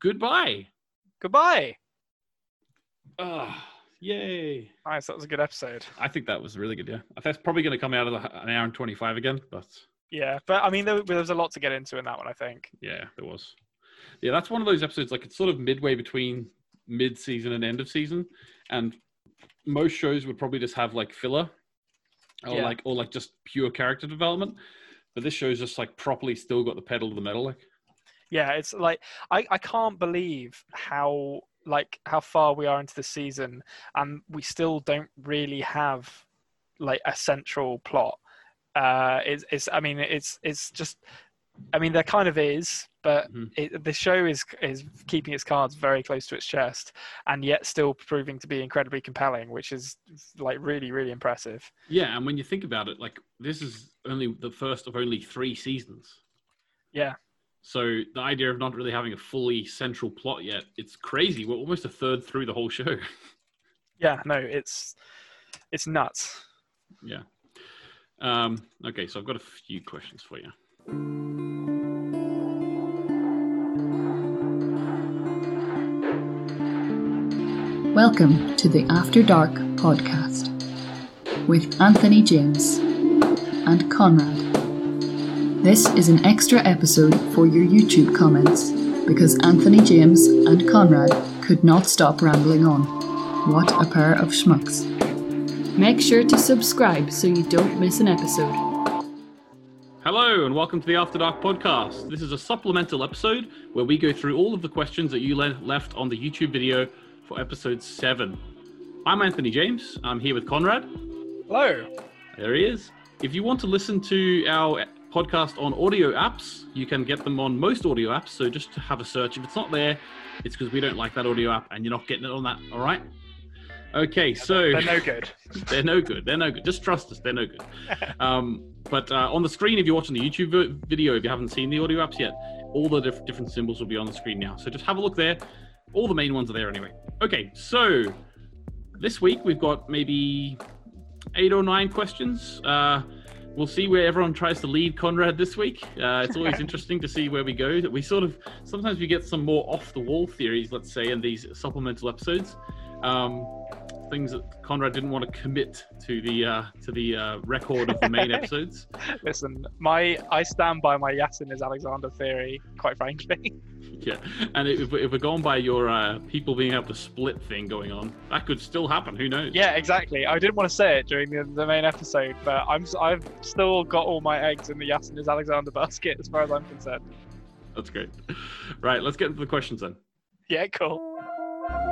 goodbye. Goodbye. Ah, yay. Nice. That was a good episode. I think that was really good. Yeah, I think it's probably going to come out of the, an hour and twenty-five again, but Yeah, but I mean, there, there was a lot to get into in that one. I think. yeah, there was. Yeah, that's one of those episodes. Like it's sort of midway between mid-season and end of season, and most shows would probably just have like filler, or Yeah. like or like just pure character development. But this show's just like properly still got the pedal to the metal. Like Yeah, it's like I, I can't believe how like how far we are into the season and we still don't really have like a central plot. Uh it's, it's I mean it's it's just I mean there kind of is, but Mhm. it, the show is is keeping its cards very close to its chest and yet still proving to be incredibly compelling, which is like really really impressive. yeah, and when you think about it, like this is only the first of only three seasons. Yeah. So the idea of not really having a fully central plot yet, it's crazy. We're almost a third through the whole show. Yeah, no, it's it's nuts. yeah. Um, okay, so I've got a few questions for you. Welcome to the After Dark podcast with Anthony James and Konrad. This is an extra episode for your YouTube comments because Anthony James and Konrad could not stop rambling on. What a pair of schmucks. Make sure to subscribe so you don't miss an episode. Hello, and welcome to the After Dark podcast. This is a supplemental episode where we go through all of the questions that you le- left on the YouTube video for episode seven. I'm Anthony James. I'm here with Konrad. Hello. There he is. If you want to listen to our podcast on audio apps, you can get them on most audio apps. So just have a search. If it's not there, it's because we don't like that audio app and you're not getting it on that. All right. Okay, so They're no good. they're no good. They're no good. Just trust us. They're no good. Um, but uh, on the screen, if you're watching the YouTube video, if you haven't seen the audio apps yet, all the diff- different symbols will be on the screen now. So just have a look there. All the main ones are there anyway. Okay, so this week we've got maybe eight or nine questions. Uh, we'll see where everyone tries to lead Konrad this week. Uh, it's always interesting to see where we go. That We sort of sometimes we get some more off the wall theories, let's say, in these supplemental episodes. Um, things that Konrad didn't want to commit to the uh, to the uh, record of the main episodes. Listen, my I stand by my Yasin is Alexander theory. Quite frankly, yeah, and if, if we're going by your uh, people being able to split thing going on, that could still happen. Who knows? yeah, exactly. I didn't want to say it during the, the main episode, but I'm s- I've still got all my eggs in the Yasin is Alexander basket as far as I'm concerned. that's great. Right, let's get into the questions then. Yeah, cool.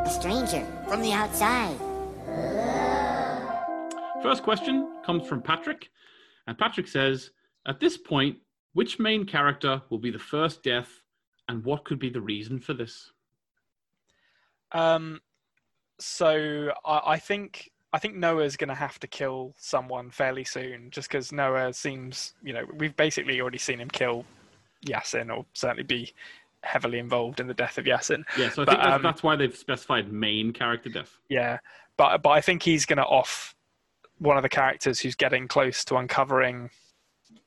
A stranger from the outside. First question comes from Patrick, and Patrick says, "At this point, which main character will be the first death, and what could be the reason for this?" Um, so I, I think I think Noah's going to have to kill someone fairly soon, just because Noah seems, you know, we've basically already seen him kill Yasin, or certainly be heavily involved in the death of Yasin. Yeah, so I But, think that's, um, that's why they've specified main character death. Yeah, but but I think he's going to off one of the characters who's getting close to uncovering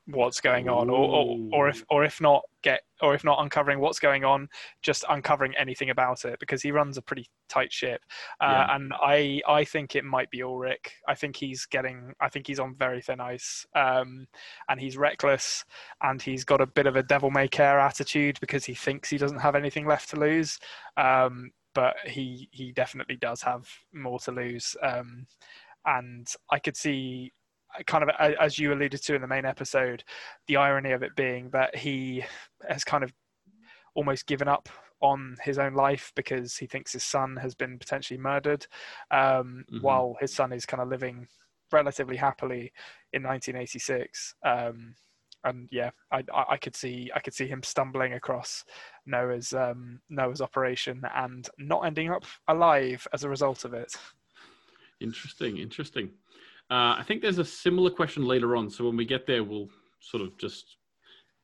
what's going on, or, or or if or if not get or if not uncovering what's going on, just uncovering anything about it because he runs a pretty tight ship. Uh, Yeah. And I I think it might be Ulrich. I think he's getting. I think he's on very thin ice. Um, and he's reckless, and he's got a bit of a devil may care attitude because he thinks he doesn't have anything left to lose. Um, but he he definitely does have more to lose. Um, and I could see kind of as you alluded to in the main episode the irony of it being that he has kind of almost given up on his own life because he thinks his son has been potentially murdered um, Mhm. while his son is kind of living relatively happily in 1986 um, and yeah I, I I could see i could see him stumbling across noah's um, noah's operation and not ending up alive as a result of it Interesting, interesting. Uh, I think there's a similar question later on. So when we get there, we'll sort of just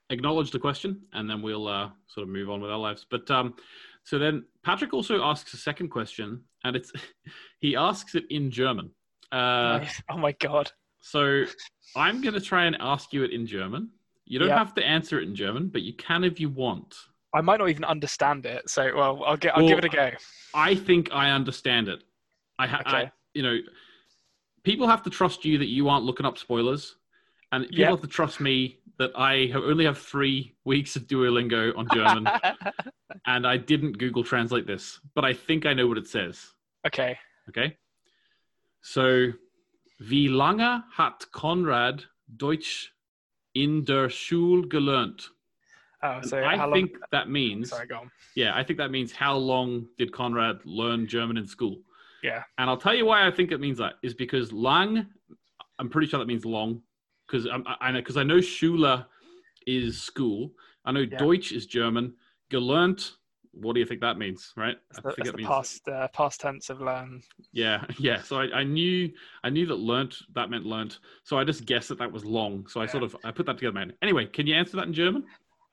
acknowledge the question and then we'll uh, sort of move on with our lives. But um, so then Patrick also asks a second question, and it's he asks it in German. Uh, Nice. oh my god so I'm going to try and ask you it in German. You don't Yeah. have to answer it in German, but you can if you want. I might not even understand it. So, well, I'll get. I'll Well, give it a go. I think I understand it. I, ha- I you know, people have to trust you that you aren't looking up spoilers, and people Yep. have to trust me that I have only have three weeks of Duolingo on German, and I didn't Google Translate this, but I think I know what it says. okay. Okay, so wie lange hat Konrad Deutsch in der Schule gelernt? Oh, so I long? think that means Sorry, go on. yeah, I think that means how long did Konrad learn German in school? Yeah. And I'll tell you why I think it means that is because lang, I'm pretty sure that means long, because I, I know because I know Schule is school. I know Yeah. Deutsch is German. Gelernt, what do you think that means? Right? It's I think it the means past uh, past tense of learn. yeah, yeah. So I, I knew I knew that learnt that meant learnt. So I just guessed that that was long. So I Yeah. sort of I put that together. Man. Anyway, can you answer that in German?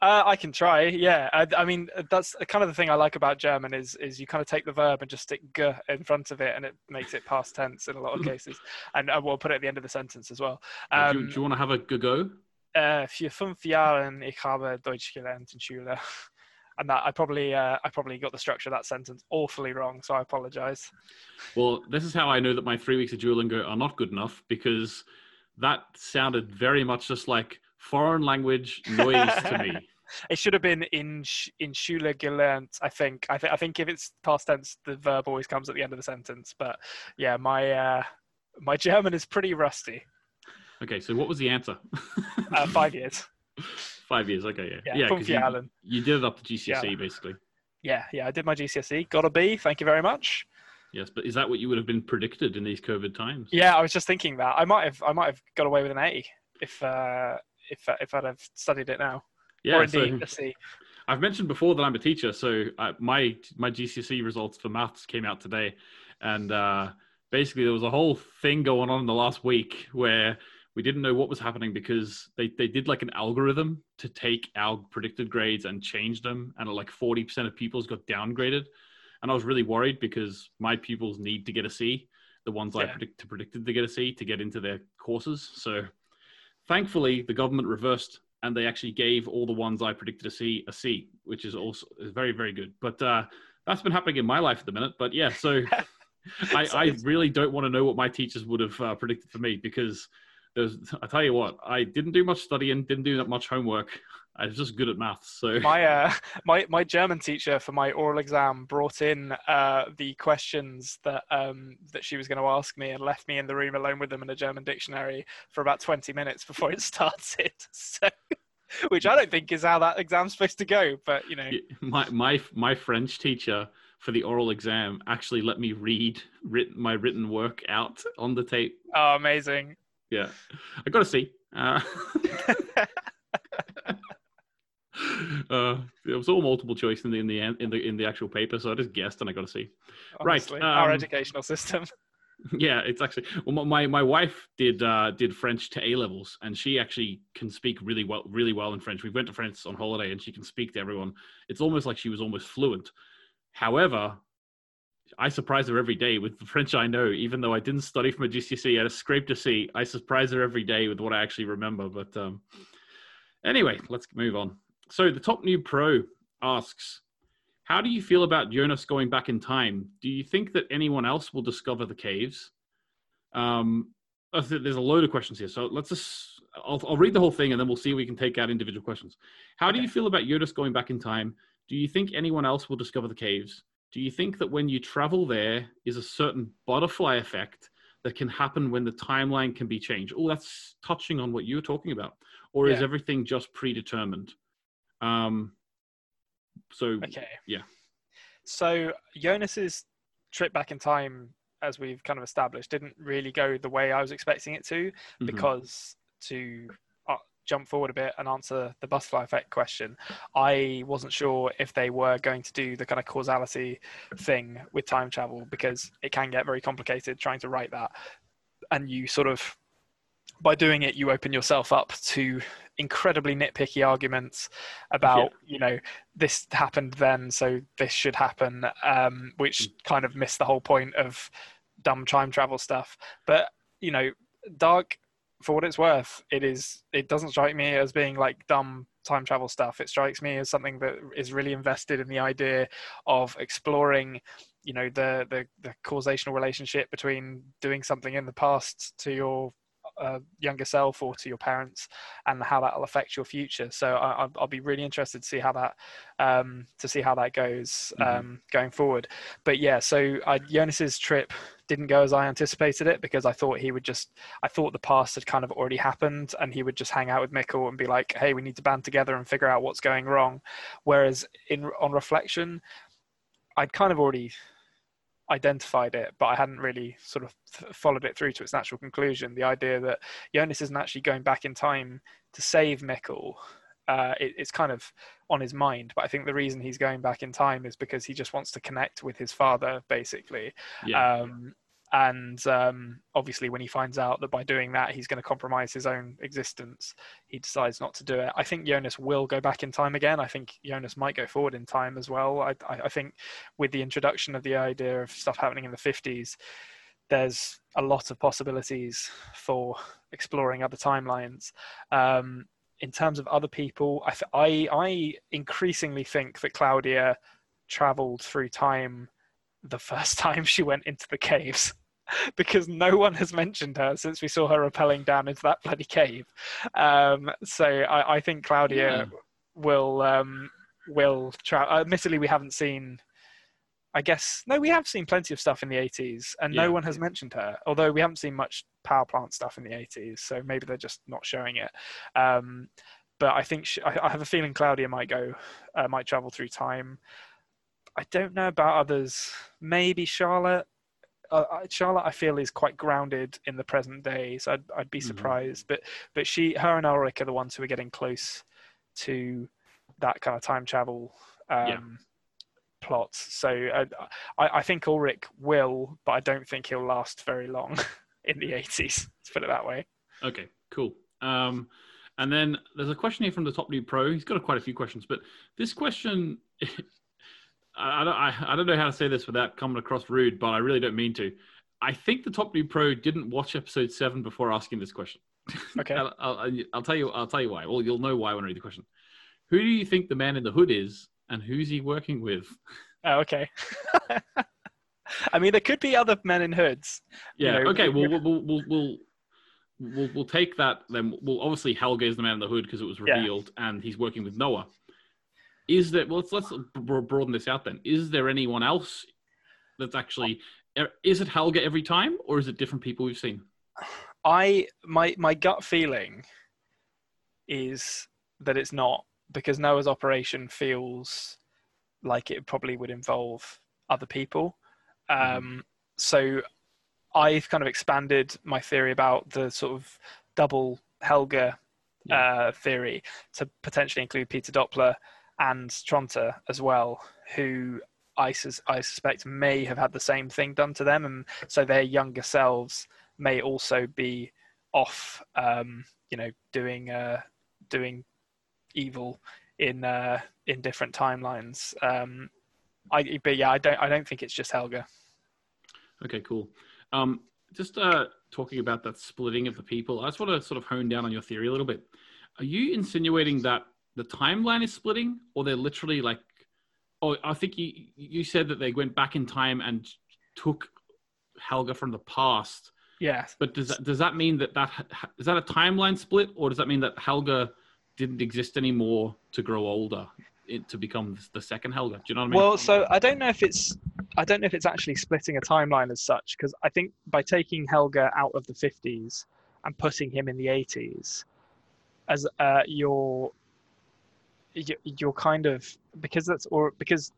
Uh, I can try. Yeah, I, I mean that's kind of the thing I like about German is is you kind of take the verb and just stick g in front of it, and it makes it past tense in a lot of cases, and uh, we'll put it at the end of the sentence as well. Uh, do, Um, you, do you want to have a go- go? äh, für fünf Jahren ich habe Deutsch gelernt in Schule. And that I probably uh, I probably got the structure of that sentence awfully wrong, so I apologize. Well, this is how I know that my three weeks of Duolingo are not good enough because that sounded very much just like foreign language noise to me. It should have been in in Schule gelernt. I think. I think. I think if it's past tense, the verb always comes at the end of the sentence. But yeah, my uh, my German is pretty rusty. Okay, so what was the answer? Uh, five years. Five years. Okay, yeah, Yeah, yeah. you, you did it up to GCSE Yeah. basically. Yeah, yeah. I did my GCSE. Got a B. Thank you very much. Yes, but is that what you would have been predicted in these COVID times? Yeah, I was just thinking that I might have I might have got away with an A if uh, if if I'd have studied it now. yeah. or so indeed C. I've mentioned before that I'm a teacher, so uh, my my GCSE results for maths came out today, and uh, basically there was a whole thing going on in the last week where we didn't know what was happening because they, they did like an algorithm to take our predicted grades and change them, and like 40% of pupils got downgraded, and I was really worried because my pupils need to get a C, the ones I Yeah. predict, predicted to get a C to get into their courses. So thankfully the government reversed and they actually gave all the ones I predicted a C a C, which is also is very very good. But uh, that's been happening in my life at the minute. But yeah, so I, I really don't want to know what my teachers would have uh, predicted for me because there's I tell you what I didn't do much studying, didn't do that much homework. I was just good at maths. So my uh, my my German teacher for my oral exam brought in uh, the questions that um, that she was going to ask me and left me in the room alone with them in a German dictionary for about twenty minutes before it started. So, which I don't think is how that exam's supposed to go. But you know, my my my French teacher for the oral exam actually let me read written, my written work out on the tape. oh, amazing. Yeah, I got to see. Uh, uh, it was all multiple choice in the in the en- in the in the actual paper, so I just guessed and I got to see. Right, Honestly, our um, educational system. Yeah, it's actually well. My my wife did uh, did French to A levels, and she actually can speak really well really well in French. We went to France on holiday, and she can speak to everyone. It's almost like she was almost fluent. However, I surprise her every day with the French I know. Even though I didn't study from a GCSE, I had a scrape to C. I surprise her every day with what I actually remember. But um, anyway, let's move on. So the top new pro asks, how do you feel about Jonas going back in time? Do you think that anyone else will discover the caves? Um, there's a load of questions here, so let's just. I'll, I'll read the whole thing and then we'll see if we can take out individual questions. How do you feel about Jonas going back in time? Do you think anyone else will discover the caves? Do you think that when you travel there is a certain butterfly effect that can happen when the timeline can be changed? Oh, that's touching on what you were talking about. Or is everything just predetermined? Um, so Okay. yeah. So Jonas's trip back in time, as we've kind of established, didn't really go the way I was expecting it to, mhm. because to jump forward a bit and answer the butterfly effect question, I wasn't sure if they were going to do the kind of causality thing with time travel because it can get very complicated trying to write that, and you sort of by doing it you open yourself up to incredibly nitpicky arguments about you know this happened then so this should happen um, which kind of missed the whole point of dumb time travel stuff. But you know dark for what it's worth it is it doesn't strike me as being like dumb time travel stuff. It strikes me as something that is really invested in the idea of exploring, you know, the the, the causational relationship between doing something in the past to your uh, younger self or to your parents and how that will affect your future. So I, will I'll be really interested to see how that um, to see how that goes um, mm-hmm. going forward. But yeah so uh, Jonas's trip didn't go as I anticipated it because I thought he would just I thought the past had kind of already happened and he would just hang out with Mikkel and be like hey we need to band together and figure out what's going wrong. Whereas in on reflection I'd kind of already identified it, but I hadn't really sort of followed it through to its natural conclusion. The idea that Jonas isn't actually going back in time to save Mikkel, uh, it, it's kind of on his mind. But I think the reason he's going back in time is because he just wants to connect with his father, basically. Yeah. Um, and um, obviously when he finds out that by doing that he's going to compromise his own existence he decides not to do it. I think jonas will go back in time again. I think jonas might go forward in time as well. I, I think with the introduction of the idea of stuff happening in the 50s there's a lot of possibilities for exploring other timelines. Um, in terms of other people I, th- I, I increasingly think that claudia traveled through time the first time she went into the caves because no one has mentioned her since we saw her rappelling down into that bloody cave. Um, so I, I, think Claudia yeah. will um, will try. Admittedly, we haven't seen. I guess no, we have seen plenty of stuff in the 80s, and yeah. no one has mentioned her. Although we haven't seen much power plant stuff in the 80s, so maybe they're just not showing it. Um, but I think she, I, I, have a feeling Claudia might go, uh, might travel through time. I don't know about others. Maybe Charlotte uh, Charlotte, I feel, is quite grounded in the present day, so I'd, I'd be mm-hmm. surprised. Mm-hmm. But but she, her, and Ulrich are the ones who are getting close to that kind of time travel um, yeah. plots. So uh, I, I think Ulrich will, but I don't think he'll last very long in the 80s. Let's put it that way. Okay, cool. Um, and then there's a question here from the top new pro. He's got quite a few questions, but this question I don't, I, I don't know how to say this without coming across rude, but I really don't mean to. I think the top new pro didn't watch episode seven before asking this question. Okay, I'll, I'll, I'll, tell you. I'll tell you why. Well, you'll know why when I read the question. Who do you think the man in the hood is, and who's he working with? Oh, okay. I mean, there could be other men in hoods. Yeah. You know, okay. We'll, we'll, we'll, we'll, we'll, we'll take that. Then, well, obviously Helge is the man in the hood because it was revealed, yeah. and he's working with Noah is there well let's, let's broaden this out then is there anyone else that's actually er, is it helge every time or is it different people we've seen i my my gut feeling is that it's not because noah's operation feels like it probably would involve other people mm-hmm. um, so i've kind of expanded my theory about the sort of double helge yeah. uh, theory to potentially include peter doppler and Tronte as well, who I, sus- I suspect may have had the same thing done to them, and so their younger selves may also be off, um, you know, doing uh, doing evil in uh, in different timelines. Um, I, but yeah, I don't I don't think it's just Helge. Okay, cool. Um, just uh, talking about that splitting of the people, I just want to sort of hone down on your theory a little bit. Are you insinuating that the timeline is splitting, or they're literally like, oh, I think you you said that they went back in time and took Helge from the past. Yes. But does that does that mean that that is that a timeline split, or does that mean that Helge didn't exist anymore to grow older? to become the second Helge. Do you know what I mean? Well, so I don't know if it's I don't know if it's actually splitting a timeline as such because I think by taking Helge out of the 50s and putting him in the 80s, as uh, you're you're kind of because that's or because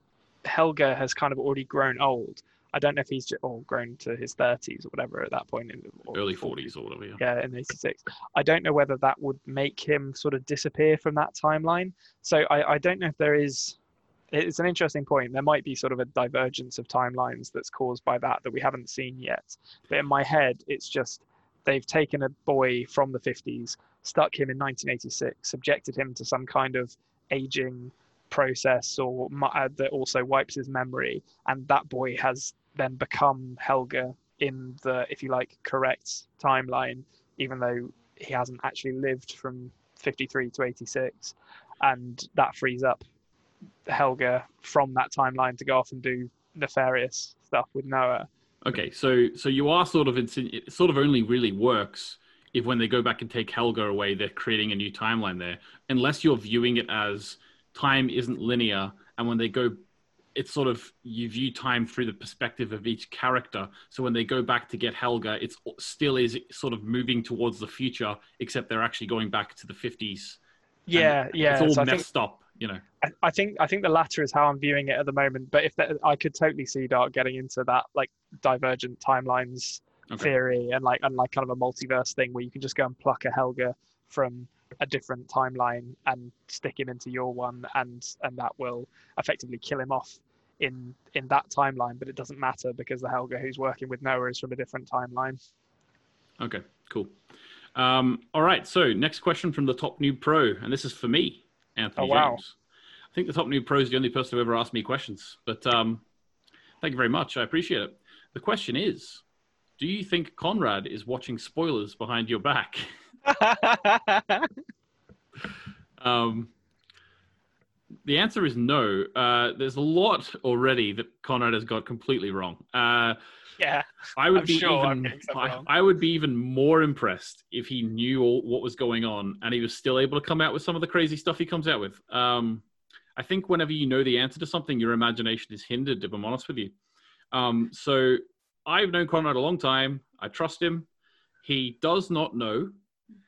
Helge has kind of already grown old. I don't know if he's all grown to his 30s or whatever at that point in the early 40s or whatever. Yeah. yeah, in 86. I don't know whether that would make him sort of disappear from that timeline. So I, I don't know if there is. It's an interesting point. There might be sort of a divergence of timelines that's caused by that that we haven't seen yet. But in my head, it's just they've taken a boy from the 50s, stuck him in 1986, subjected him to some kind of aging process or uh, that also wipes his memory and that boy has then become helge in the if you like correct timeline even though he hasn't actually lived from 53 to 86 and that frees up Helge from that timeline to go off and do nefarious stuff with Noah. Okay, so so you are sort of insinu- it sort of only really works if when they go back and take Helge away, they're creating a new timeline there. Unless you're viewing it as time isn't linear, and when they go, it's sort of you view time through the perspective of each character. So when they go back to get Helge, it's still is sort of moving towards the future, except they're actually going back to the fifties. Yeah, yeah. It's all so I think messed up, you know. I, I think I think the latter is how I'm viewing it at the moment. But if that, I could totally see Dark getting into that like divergent timelines Okay. theory and like and like kind of a multiverse thing where you can just go and pluck a Helge from a different timeline and stick him into your one and and that will effectively kill him off in in that timeline but it doesn't matter because the Helge who's working with Noah is from a different timeline Okay, cool. Um, all right, so next question from the top new pro, and this is for me, Anthony Oh, wow. James. I think the top new pro is the only person who ever asked me questions, but um, thank you very much. I appreciate it. The question is Do you think Konrad is watching spoilers behind your back? Um, the answer is no. Uh, there's a lot already that Konrad has got completely wrong. Uh, yeah I would I'm be sure even. I. I would be even more impressed if he knew all, what was going on and he was still able to come out with some of the crazy stuff he comes out with. Um, I think whenever you know the answer to something, your imagination is hindered. If I'm honest with you, um, so I've known Konrad a long time. I trust him. He does not know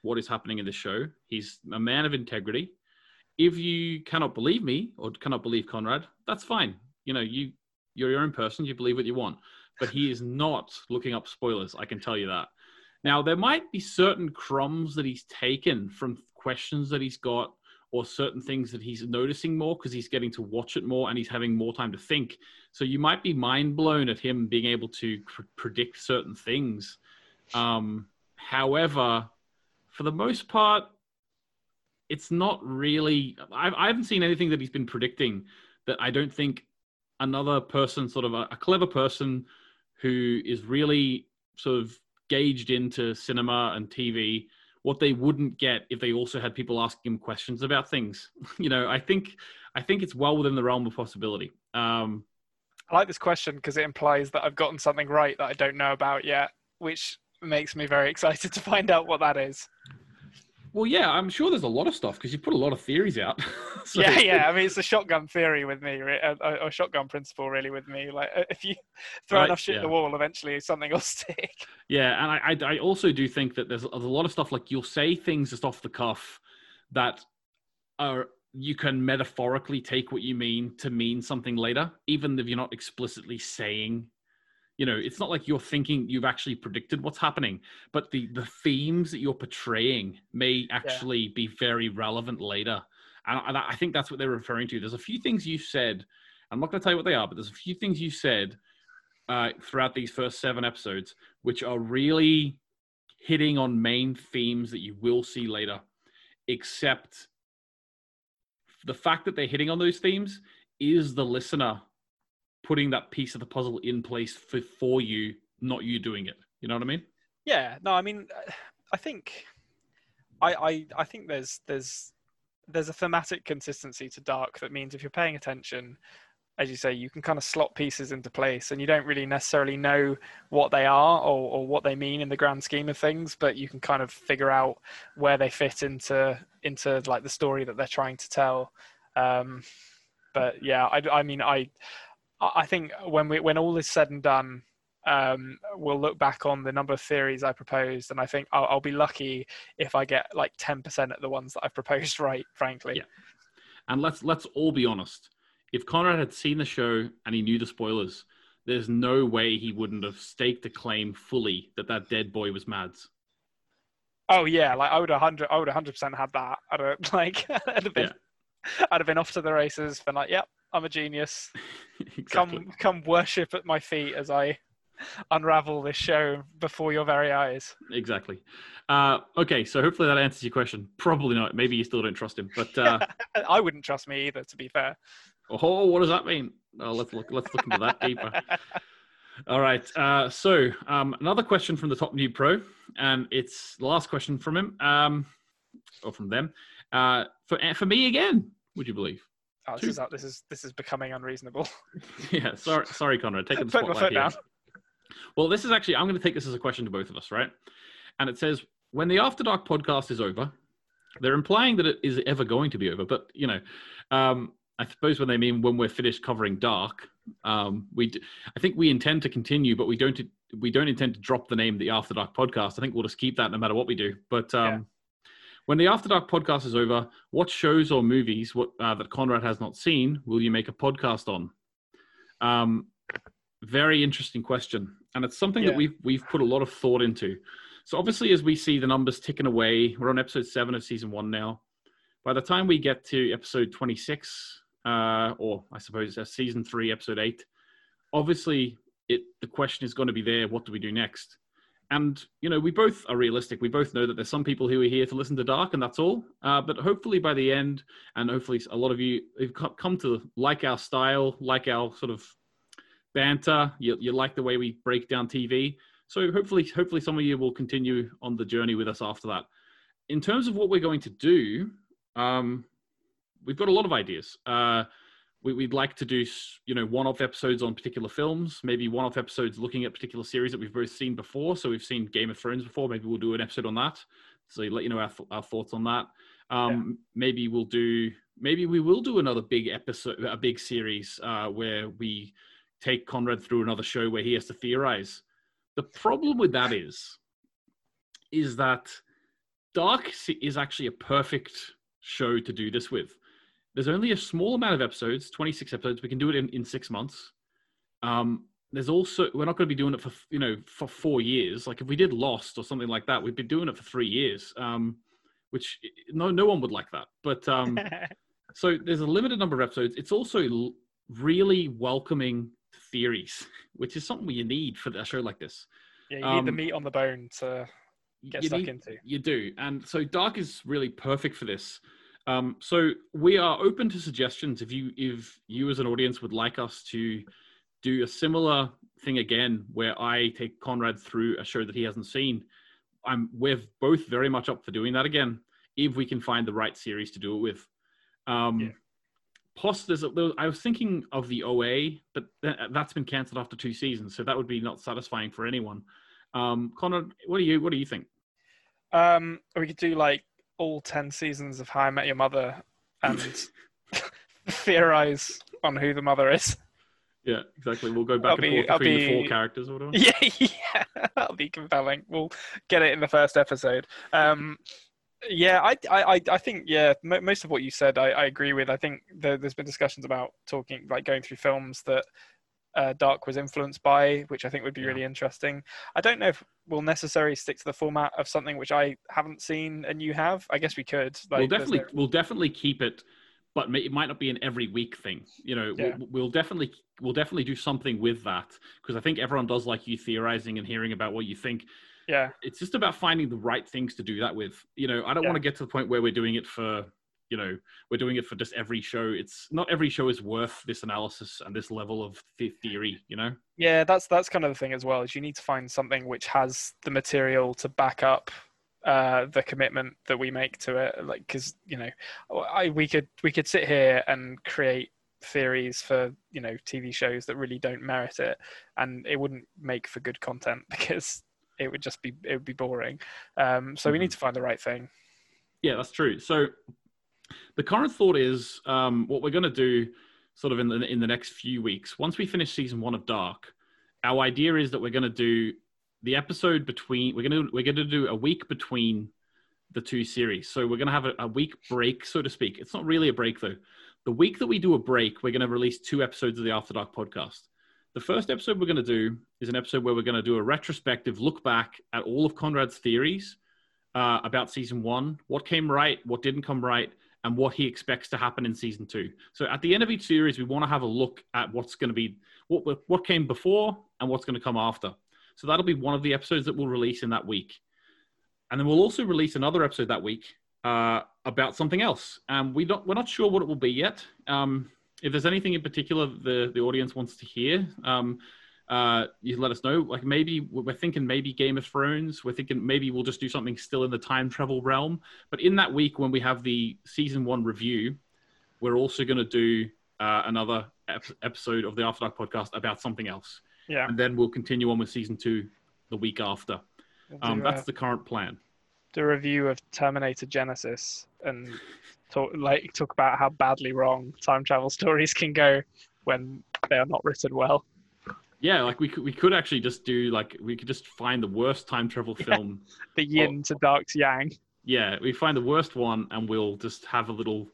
what is happening in the show. He's a man of integrity. If you cannot believe me or cannot believe Konrad, that's fine. You know, you you're your own person. You believe what you want but he is not looking up spoilers. I can tell you that. Now, there might be certain crumbs that he's taken from questions that he's got, or certain things that he's noticing more because he's getting to watch it more and he's having more time to think. So you might be mind blown at him being able to pr- predict certain things. Um, however, for the most part, it's not really. I've, I haven't seen anything that he's been predicting that I don't think another person, sort of a, a clever person who is really sort of gauged into cinema and TV, what they wouldn't get if they also had people asking him questions about things. You know, I think I think it's well within the realm of possibility. Um, I like this question because it implies that I've gotten something right that I don't know about yet which makes me very excited to find out what that is well, yeah, I'm sure there's a lot of stuff because you put a lot of theories out. So- yeah, yeah. I mean, it's a shotgun theory with me, re- uh, or or shotgun principle, really, with me. Like, uh, if you throw Right, enough shit at the wall, eventually something will stick. Yeah, and I, I, I also do think that there's, there's a lot of stuff like you'll say things just off the cuff that are you can metaphorically take what you mean to mean something later, even if you're not explicitly saying. You know, it's not like you're thinking you've actually predicted what's happening, but the the themes that you're portraying may actually be very relevant later. And I, and I think that's what they're referring to. There's a few things you've said. I'm not going to tell you what they are, but there's a few things you said uh, throughout these first seven episodes, which are really hitting on main themes that you will see later. Except the fact that they're hitting on those themes is the listener putting that piece of the puzzle in place for, for you, not you doing it. You know what I mean? Yeah, no, I mean, I think, I, I, I think there's there's there's a thematic consistency to Dark that means if you're paying attention, as you say, you can kind of slot pieces into place, and you don't really necessarily know what they are or, or what they mean in the grand scheme of things, but you can kind of figure out where they fit into into like the story that they're trying to tell. Um, but yeah, I, I mean, I I think when we when all is said and done, um, we'll look back on the number of theories I proposed, and I think I'll, I'll be lucky if I get like ten percent of the ones that I've proposed right. Frankly, Yeah. And let's let's all be honest. If Konrad had seen the show and he knew the spoilers, there's no way he wouldn't have staked a claim fully that that dead boy was Mads. Oh yeah, like I would a hundred, I would a hundred percent have that. I'd have, like, I'd have been, I'd have been off to the races, been like, yep, I'm a genius. exactly. Come, come worship at my feet as I unravel this show before your very eyes. Exactly. Uh, okay, so hopefully that answers your question. Probably not. Maybe you still don't trust him. But uh, I wouldn't trust me either, to be fair. oh, what does that mean? Oh, let's look. Let's look into that deeper. All right. Uh, so um, another question from the top new pro, and it's the last question from him, um, or from them, Uh, for for me again, would you believe? Oh, this Two- is this is this is becoming unreasonable. yeah, sorry, sorry, Konrad, taking the spotlight here. down. Well, this is actually I'm going to take this as a question to both of us, right? And it says when the After Dark podcast is over, they're implying that it is ever going to be over, but you know, um, I suppose when they mean when we're finished covering Dark, um, we d- I think we intend to continue, but we don't we don't intend to drop the name the After Dark podcast. I think we'll just keep that no matter what we do. But um. When the After Dark podcast is over, what shows or movies what uh, that Konrad has not seen will you make a podcast on? Um, very interesting question, and it's something that we've we've put a lot of thought into. So obviously, as we see the numbers ticking away, we're on episode seven of season one now. By the time we get to episode twenty six, uh, or I suppose uh, season three, episode eight, obviously it the question is going to be there. What do we do next? And you know, we both are realistic. We both know that there's some people who are here to listen to Dark, and that's all. Uh, but hopefully, by the end, and hopefully, a lot of you have come to like our style, like our sort of banter. You, you like the way we break down TV. So hopefully, hopefully, some of you will continue on the journey with us after that. In terms of what we're going to do, um, we've got a lot of ideas. Uh, we, we'd like to do, you know, one-off episodes on particular films, maybe one-off episodes looking at particular series that we've both seen before. So we've seen Game of Thrones before. Maybe we'll do an episode on that. So let you know our, our thoughts on that. Um, Maybe we'll do. Maybe we will do another big episode, a big series uh, where we take Konrad through another show where he has to theorize. The problem with that is, is that Dark is actually a perfect show to do this with. There's only a small amount of episodes, 26 episodes. We can do it in, in six months. Um, there's also we're not going to be doing it for you know for four years. Like if we did Lost or something like that, we'd be doing it for three years. Um, which no no one would like that. But um, so there's a limited number of episodes. It's also l- really welcoming theories, which is something you need for a show like this. yeah, you need the Um, meat on the bone to get stuck need- into. You do, and so Dark is really perfect for this. Um, so we are open to suggestions. If you if you as an audience would like us to do a similar thing again, where I take Konrad through a show that he hasn't seen, I'm we're both very much up for doing that again if we can find the right series to do it with. Um, Yeah. Plus, there's a, there, I was thinking of the OA, but th- that's been cancelled after two seasons, so that would be not satisfying for anyone. Um, Konrad, what do you what do you think? Um, we could do like all ten seasons of How I Met Your Mother and theorize on who the mother is. Yeah, exactly. We'll go back I'll and be- forth between the four characters or whatever. Yeah, yeah, that'll be compelling. We'll get it in the first episode. Um, yeah, I, I, I- think yeah, mo most of what you said, I, I agree with. I think there, there's been discussions about talking, like going through films that uh, Dark was influenced by, which I think would be Yeah. really interesting. I don't know if we'll necessarily stick to the format of something which I haven't seen and you have. I guess we could. Like, we'll definitely no- we'll definitely keep it, but it might not be an every week thing. You know, Yeah. we'll, we'll definitely we'll definitely do something with that because I think everyone does like you theorizing and hearing about what you think. yeah, It's just about finding the right things to do that with. You know, I don't Yeah. want to get to the point where we're doing it for. You know, we're doing it for just every show. It's not every show is worth this analysis and this level of the- theory. You know, Yeah, that's that's kind of the thing as well. Is you need to find something which has the material to back up uh, the commitment that we make to it. Like, because you know, I we could we could sit here and create theories for you know TV shows that really don't merit it, and it wouldn't make for good content because it would just be it would be boring. Um, so we need to find the right thing. Yeah, that's true. So the current thought is um, what we're going to do sort of in the, in the next few weeks. Once we finish season one of Dark, our idea is that we're going to do the episode between, we're going to, we're going to do a week between the two series. So we're going to have a, a week break, so to speak. It's not really a break though. The week that we do a break, we're going to release two episodes of the After Dark podcast. The first episode we're going to do is an episode where we're going to do a retrospective look back at all of Konrad's theories uh, about season one, what came right, what didn't come right, and what he expects to happen in season two. So at the end of each series, we want to have a look at what's going to be what what came before and what's going to come after. So that'll be one of the episodes that we'll release in that week, and then we'll also release another episode that week uh, about something else. And we don't we're not sure what it will be yet. Um, if there's anything in particular the the audience wants to hear, um, uh, you let us know. Like maybe we're thinking maybe Game of Thrones. We're thinking maybe we'll just do something still in the time travel realm. But in that week when we have the season one review, we're also going to do uh, another ep- episode of the After Dark podcast about something else, Yeah. and then we'll continue on with season two the week after. Um, that's the current plan. a review of Terminator Genisys and talk like talk about how badly wrong time travel stories can go when they are not written well. Yeah, like we could we could actually just do like we could just find the worst time travel film. The yin to dark's yang. Yeah, we find the worst one and we'll just have a little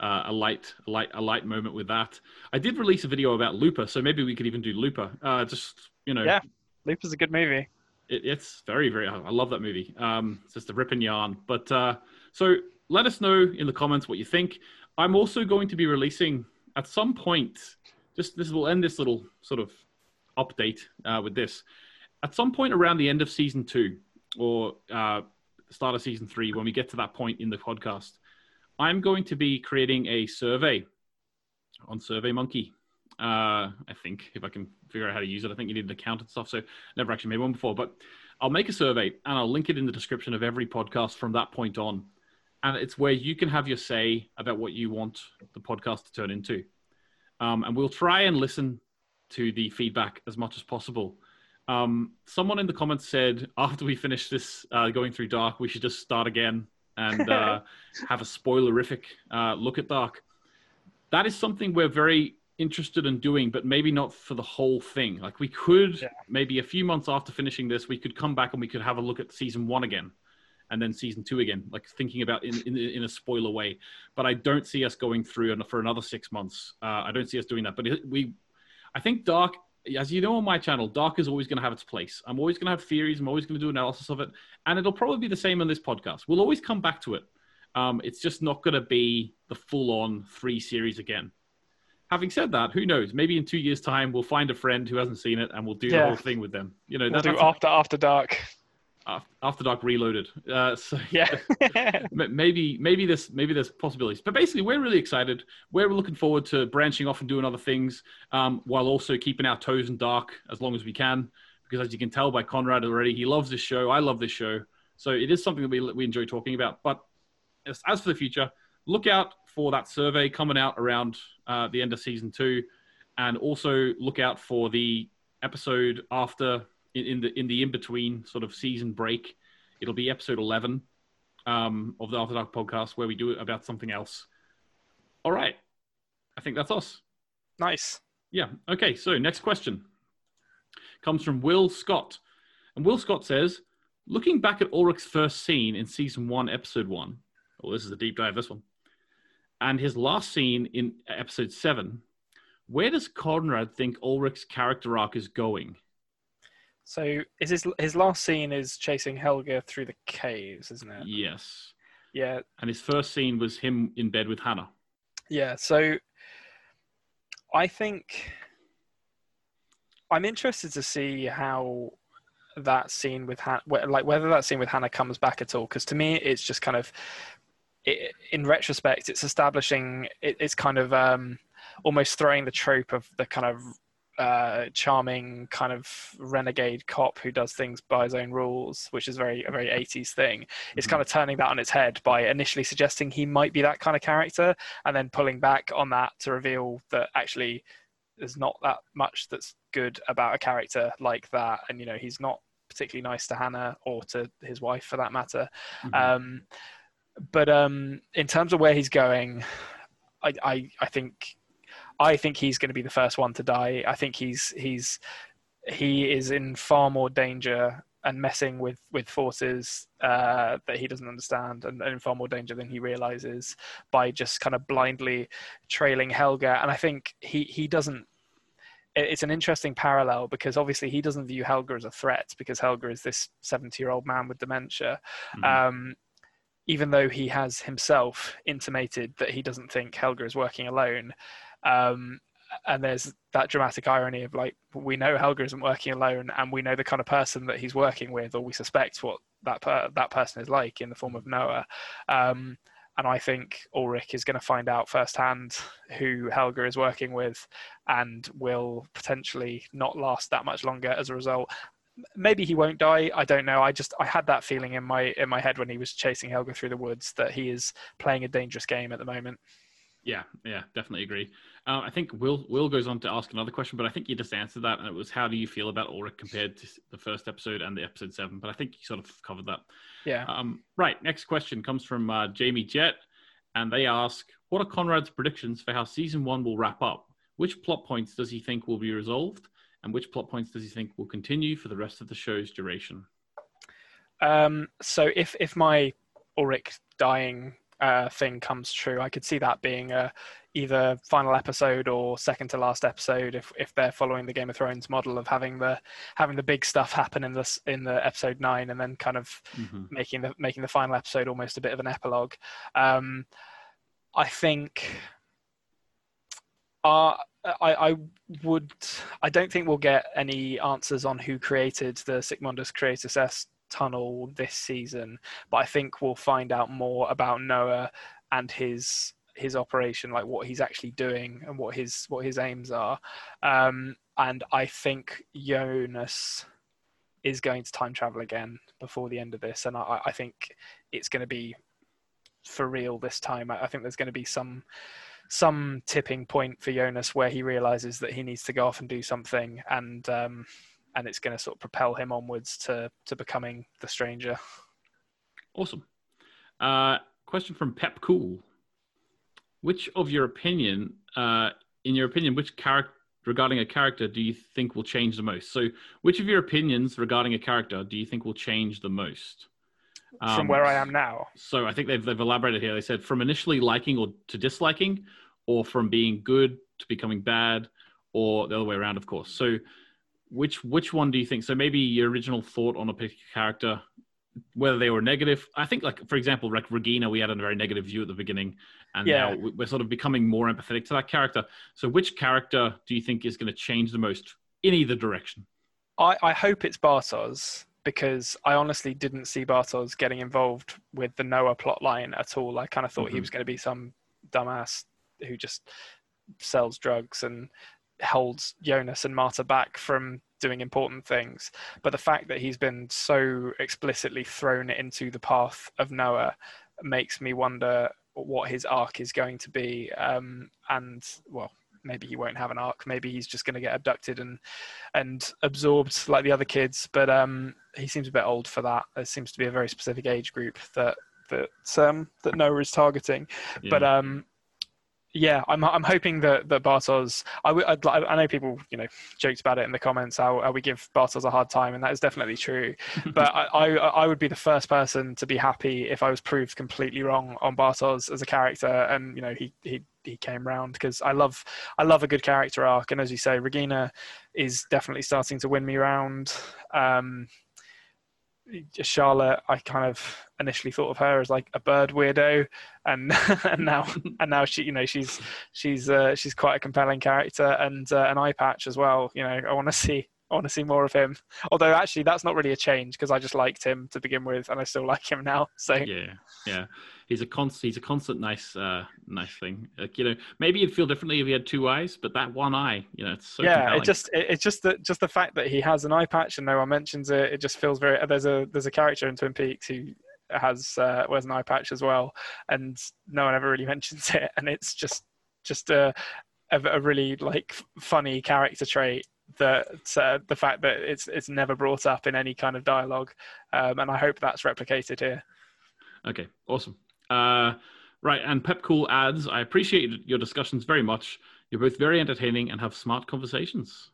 uh, a light a light a light moment with that. I did release a video about Looper, so maybe we could even do Looper. Uh, just you know, Yeah. Looper's a good movie. it, it's very very i love that movie um it's just a ripping yarn but uh so let us know in the comments what you think i'm also going to be releasing at some point just this will end this little sort of update uh, with this at some point around the end of season two or uh start of season three when we get to that point in the podcast i'm going to be creating a survey on survey monkey uh, I think if I can figure out how to use it. I think you need an account and stuff. So never actually made one before, but I'll make a survey and I'll link it in the description of every podcast from that point on. And it's where you can have your say about what you want the podcast to turn into. Um, and we'll try and listen to the feedback as much as possible. Um, someone in the comments said after we finish this uh, going through Dark, we should just start again and uh, have a spoilerific uh, look at Dark. That is something we're very interested in doing, but maybe not for the whole thing. Like we could Yeah. maybe a few months after finishing this, we could come back and we could have a look at season one again, and then season two again, like thinking about in in, in a spoiler way. But I don't see us going through for another six months. Uh, I don't see us doing that. But it, we, I think Dark, as you know on my channel, Dark is always going to have its place. I'm always going to have theories. I'm always going to do analysis of it, and it'll probably be the same on this podcast. We'll always come back to it. Um, it's just not going to be the full-on three series again having said that, who knows? Maybe in two years' time, we'll find a friend who hasn't seen it and we'll do the whole thing with them. You know, We'll do after after dark. Af- After Dark Reloaded. Uh, so Yeah. maybe maybe this maybe there's possibilities. But basically, we're really excited. We're looking forward to branching off and doing other things, um, while also keeping our toes in dark as long as we can. Because as you can tell by Konrad already, he loves this show. I love this show. So it is something that we we enjoy talking about. But as, as for the future, look out for that survey coming out around uh, the end of season two, and also look out for the episode after in, the in the in between sort of season break. It'll be episode eleven um, of the After Dark podcast where we do it about something else. All right, I think that's us. nice. Yeah. Okay. So next question comes from Will Scott, and Will Scott says, looking back at Ulrich's first scene in season one, episode one. Oh, this is a deep dive. This one, and his last scene in episode seven. Where does Konrad think Ulrich's character arc is going? So is his his last scene is chasing Helge through the caves, isn't it? Yes. Yeah. And his first scene was him in bed with Hannah. Yeah. So I think I'm interested to see how that scene with Hannah, like whether that scene with Hannah comes back at all. Because to me, it's just kind of, it, in retrospect, it's establishing. It, it's kind of um, almost throwing the trope of the kind of uh, charming kind of renegade cop who does things by his own rules, which is very a very 80s thing. It's Mhm. kind of turning that on its head by initially suggesting he might be that kind of character, and then pulling back on that to reveal that actually there's not that much that's good about a character like that, and you know he's not particularly nice to Hannah or to his wife for that matter. Mhm. Um, but um, in terms of where he's going, I, I, I think I think he's going to be the first one to die. I think he's he's he is in far more danger and messing with with forces uh, that he doesn't understand, and, and in far more danger than he realizes by just kind of blindly trailing Helge. And I think he he doesn't. It's an interesting parallel because obviously he doesn't view Helge as a threat because Helge is this seventy-year-old man with dementia Mhm. um, even though he has himself intimated that he doesn't think Helge is working alone. Um, and there's that dramatic irony of like we know Helge isn't working alone, and we know the kind of person that he's working with, or we suspect what that per- that person is like in the form of Noah. Um, and I think Ulrich is going to find out firsthand who Helge is working with, and will potentially not last that much longer as a result. Maybe he won't die. I don't know. I just I had that feeling in my in my head when he was chasing Helge through the woods that he is playing a dangerous game at the moment. Yeah, yeah, definitely agree. Uh, I think Will Will goes on to ask another question, but I think you just answered that, and it was how do you feel about Ulrich compared to the first episode and the episode seven? But I think you sort of covered that. Yeah. Um, right. Next question comes from uh, Jamie Jett, and they ask, "What are Konrad's predictions for how season one will wrap up? Which plot points does he think will be resolved, and which plot points does he think will continue for the rest of the show's duration?" Um, so if if my Ulrich dying uh, thing comes true, I could see that being a either final episode or second to last episode if if they're following the Game of Thrones model of having the having the big stuff happen in this in the episode nine and then kind of Mm-hmm. making the making the final episode almost a bit of an epilogue. Um, I think uh, I, I would I don't think we'll get any answers on who created the Sic Mundus Creatus Est tunnel this season, but I think we'll find out more about Noah and his his operation, like what he's actually doing and what his what his aims are. Um, and I think Jonas is going to time travel again before the end of this, and I, I think it's going to be for real this time. I I think there's going to be some some tipping point for Jonas where he realizes that he needs to go off and do something, and um, and it's going to sort of propel him onwards to to becoming the stranger. Awesome. Uh, question from Pep Cool. Which of your opinion, uh, in your opinion, which character regarding a character do you think will change the most? So, which of your opinions regarding a character do you think will change the most? From Um, where I am now, So I think they've they've elaborated here. They said from initially liking or to disliking, or from being good to becoming bad, or the other way around, of course. So which which one do you think? So maybe your original thought on a particular character, whether they were negative. I think like for example, like Regina, we had a very negative view at the beginning, and Yeah. now we- we're sort of becoming more empathetic to that character. So which character do you think is going to change the most in either direction? I, I hope it's Bartosz because I honestly didn't see Bartosz getting involved with the Noah plotline at all. I kind of thought he Mhm. was going to be some dumbass who just sells drugs and holds Jonas and Martha back from doing important things. But the fact that he's been so explicitly thrown into the path of Noah makes me wonder what his arc is going to be. Um, and well, maybe he won't have an arc. Maybe he's just going to get abducted and and absorbed like the other kids. But um, he seems a bit old for that. There seems to be a very specific age group that that um, that Noah is targeting. But um, yeah, I'm I'm hoping that that Bartosz. I would I'd, I know people you know joked about it in the comments how, how we give Bartosz a hard time, and that is definitely true. but I, I I would be the first person to be happy if I was proved completely wrong on Bartosz as a character, and you know he he he came round because I love I love a good character arc, and as you say, Regina is definitely starting to win me round. Um, Charlotte, I kind of initially thought of her as like a bird weirdo, and and now and now she, you know, she's she's uh, she's quite a compelling character and uh, an eye patch as well. You know, I want to see I want to see more of him. Although actually, that's not really a change because I just liked him to begin with, and I still like him now. So yeah, yeah. He's a constant. He's a constant nice, uh, nice thing. Like, you know, maybe you'd feel differently if he had two eyes, but that one eye, you know, it's so yeah, compelling. it just it, it's just the just the fact that he has an eye patch and no one mentions it. It just feels very. There's a there's a character in Twin Peaks who has uh, wears an eye patch as well, and no one ever really mentions it, and it's just just a a, a really like funny character trait that uh, the fact that it's it's never brought up in any kind of dialogue, um, and I hope that's replicated here. Okay, awesome. Uh, right, and Pep Cool adds, I appreciate your discussions very much. You're both very entertaining and have smart conversations.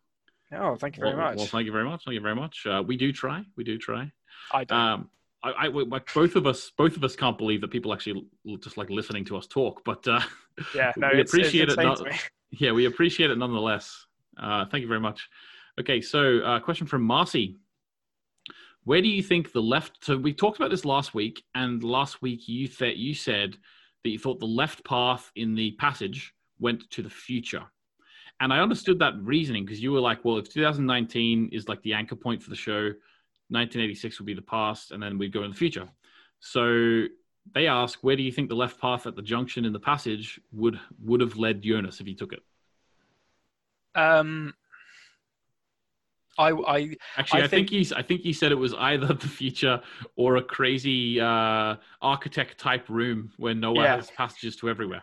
Oh, thank you very well, much. Well, thank you very much. Thank you very much. Uh, we do try. We do try. I don't. Um, I, I, both of us, both of us can't believe that people actually just like listening to us talk. But uh, yeah, no, we it's, appreciate it's it. insane not- to me. yeah, we appreciate it nonetheless. Uh, thank you very much. Okay, so uh, question from Marcy. Where do you think the left? So we talked about this last week, and last week you th- you said that you thought the left path in the passage went to the future, and I understood that reasoning because you were like, well, if 2019 is like the anchor point for the show, 1986 would be the past, and then we'd go in the future. So they ask, where do you think the left path at the junction in the passage would would have led Jonas if he took it? Um, I, I Actually, I, think, think- he's. I think he said it was either the future or a crazy uh, architect type room where Noah Yeah. has passages to everywhere.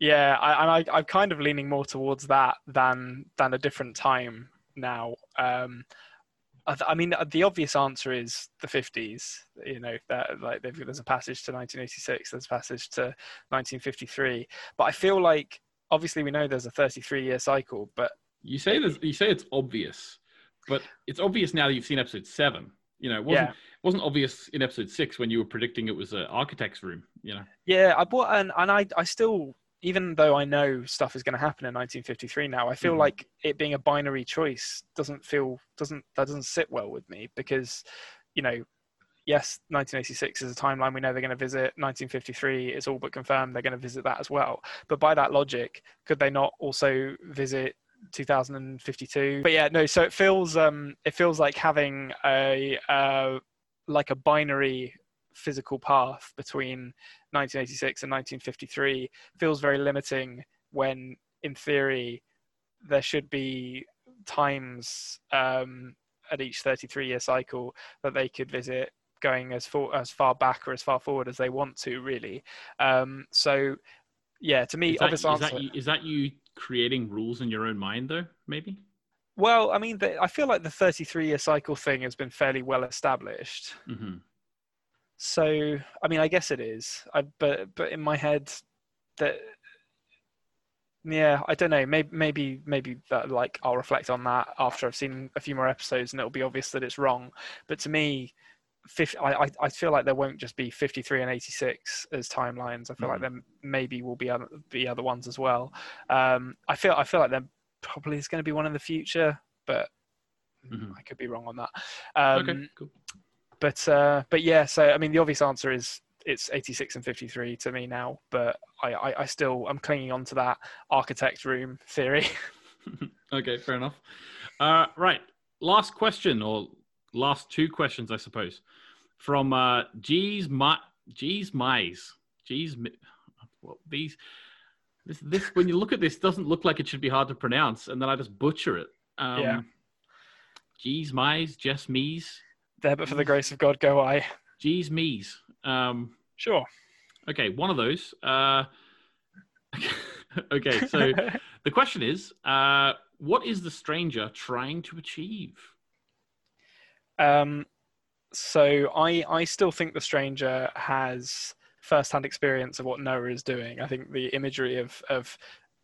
Yeah, I, and I, I'm kind of leaning more towards that than than a different time now. Um, I, th- I mean, the obvious answer is the 50s. You know, that like they've- there's a passage to 1986, there's a passage to 1953. But I feel like obviously we know there's a 33 year cycle, but You say this. You say it's obvious, but it's obvious now that you've seen episode seven. You know, it wasn't Yeah. it wasn't obvious in episode six when you were predicting it was an architect's room. You know, Yeah, I bought and and I I still even though I know stuff is going to happen in 1953 now, I feel Mhm. like it being a binary choice doesn't feel doesn't that doesn't sit well with me because you know yes 1986 is a timeline we know they're going to visit 1953 is all but confirmed they're going to visit that as well but by that logic could they not also visit 2052 but yeah no so it feels um it feels like having a uh like a binary physical path between 1986 and 1953 feels very limiting when in theory there should be times um, at each 33 year cycle that they could visit going as far as far back or as far forward as they want to really. Um, so yeah to me is that, obvious is, answer that, you- is that you creating rules in your own mind though? Maybe. well i mean the, i feel like the 33 year cycle thing has been fairly well established hmm So I mean, I guess it is. I but but in my head, that yeah, I don't know. Maybe maybe maybe that like I'll reflect on that after I've seen a few more episodes, and it'll be obvious that it's wrong. But to me, 50, I, I I feel like there won't just be 53 and 86 as timelines. I feel like there maybe will be other, be other ones as well. Um, I feel I feel like there probably is going to be one in the future, but Mhm. I could be wrong on that. Um, okay. Cool. but uh, but yeah, so I mean, the obvious answer is it's 86 and 53 to me now. But I, I, I still I'm clinging on to that architect room theory. okay, fair enough. Uh, right, last question or last two questions, I suppose, from uh, G's my G's Mize G's well, these this this when you look at this doesn't look like it should be hard to pronounce, and then I just butcher it. Um, Yeah. G's Mize Jess Mees there, but for the grace of God, go I. G's Mees. Um, Sure. okay, one of those. Uh, okay, so the question is, uh, what is the stranger trying to achieve? Um, so I I still think the stranger has first-hand experience of what Noah is doing. I think the imagery of of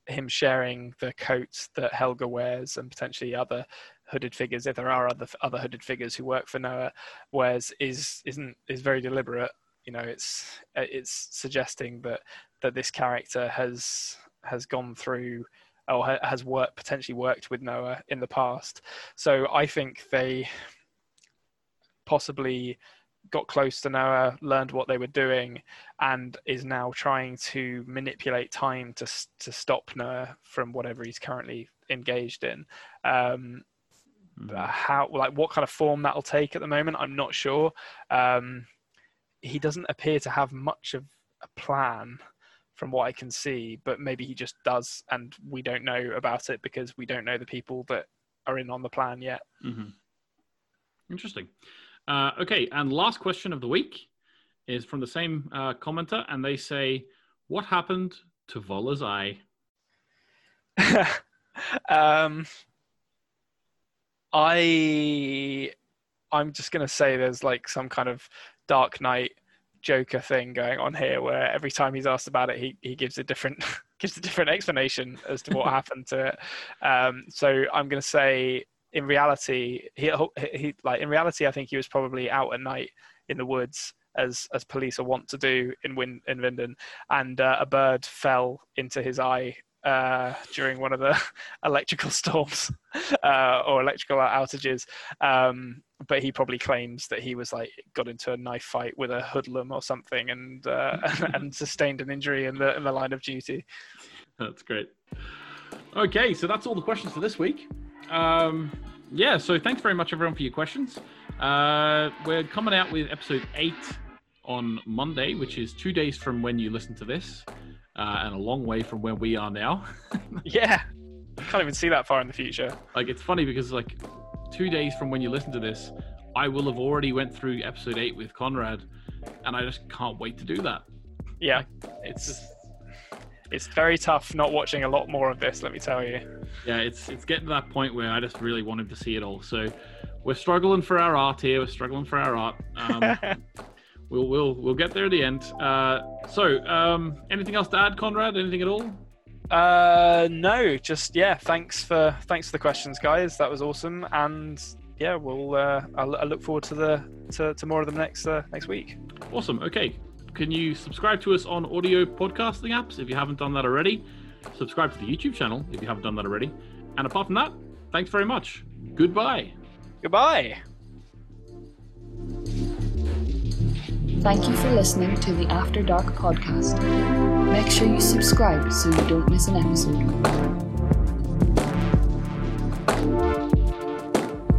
him sharing the coat that Helge wears and potentially other hooded figures, if there are other other hooded figures who work for Noah, wears is isn't is very deliberate. You know, it's it's suggesting that that this character has has gone through or has worked potentially worked with Noah in the past. So I think they possibly got close to Noah, learned what they were doing, and is now trying to manipulate time to to stop Noah from whatever he's currently engaged in. Um, Mhm. how like what kind of form that'll take at the moment, I'm not sure. Um, he doesn't appear to have much of a plan from what I can see, but maybe he just does, and we don't know about it because we don't know the people that are in on the plan yet. Mhm. Interesting. Uh, okay, and last question of the week is from the same uh, commenter, and they say, "What happened to Wöller's eye?" um, I I'm just gonna say there's like some kind of Dark Knight Joker thing going on here, where every time he's asked about it, he he gives a different gives a different explanation as to what happened to it. Um, so I'm gonna say in reality, he, he like in reality, I think he was probably out at night in the woods. As, as police are wont to do in Win in Winden, and uh, a bird fell into his eye uh, during one of the electrical storms uh, or electrical outages. Um, but he probably claims that he was like got into a knife fight with a hoodlum or something and uh, and sustained an injury in the in the line of duty. That's great. Okay, so that's all the questions for this week. Um, yeah, so thanks very much, everyone, for your questions. Uh, we're coming out with episode eight on Monday, which is two days from when you listen to this, uh, and a long way from where we are now. Yeah. Can't even see that far in the future. like it's funny because like two days from when you listen to this, I will have already went through episode eight with Konrad, and I just can't wait to do that. Yeah. It's just It's very tough not watching a lot more of this, let me tell you. yeah, it's it's getting to that point where I just really wanted to see it all. So we're struggling for our art here. We're struggling for our art. Um, we'll we'll we'll get there at the end. Uh, so um, anything else to add, Konrad? Anything at all? Uh, no, just yeah. Thanks for thanks for the questions, guys. That was awesome, and yeah, we'll. Uh, I'll, I look forward to the to, to more of them next uh, next week. Awesome. Okay. Can you subscribe to us on audio podcasting apps if you haven't done that already? Subscribe to the YouTube channel if you haven't done that already. And apart from that, thanks very much. Goodbye. Goodbye. Thank you for listening to the After Dark podcast. Make sure you subscribe so you don't miss an episode.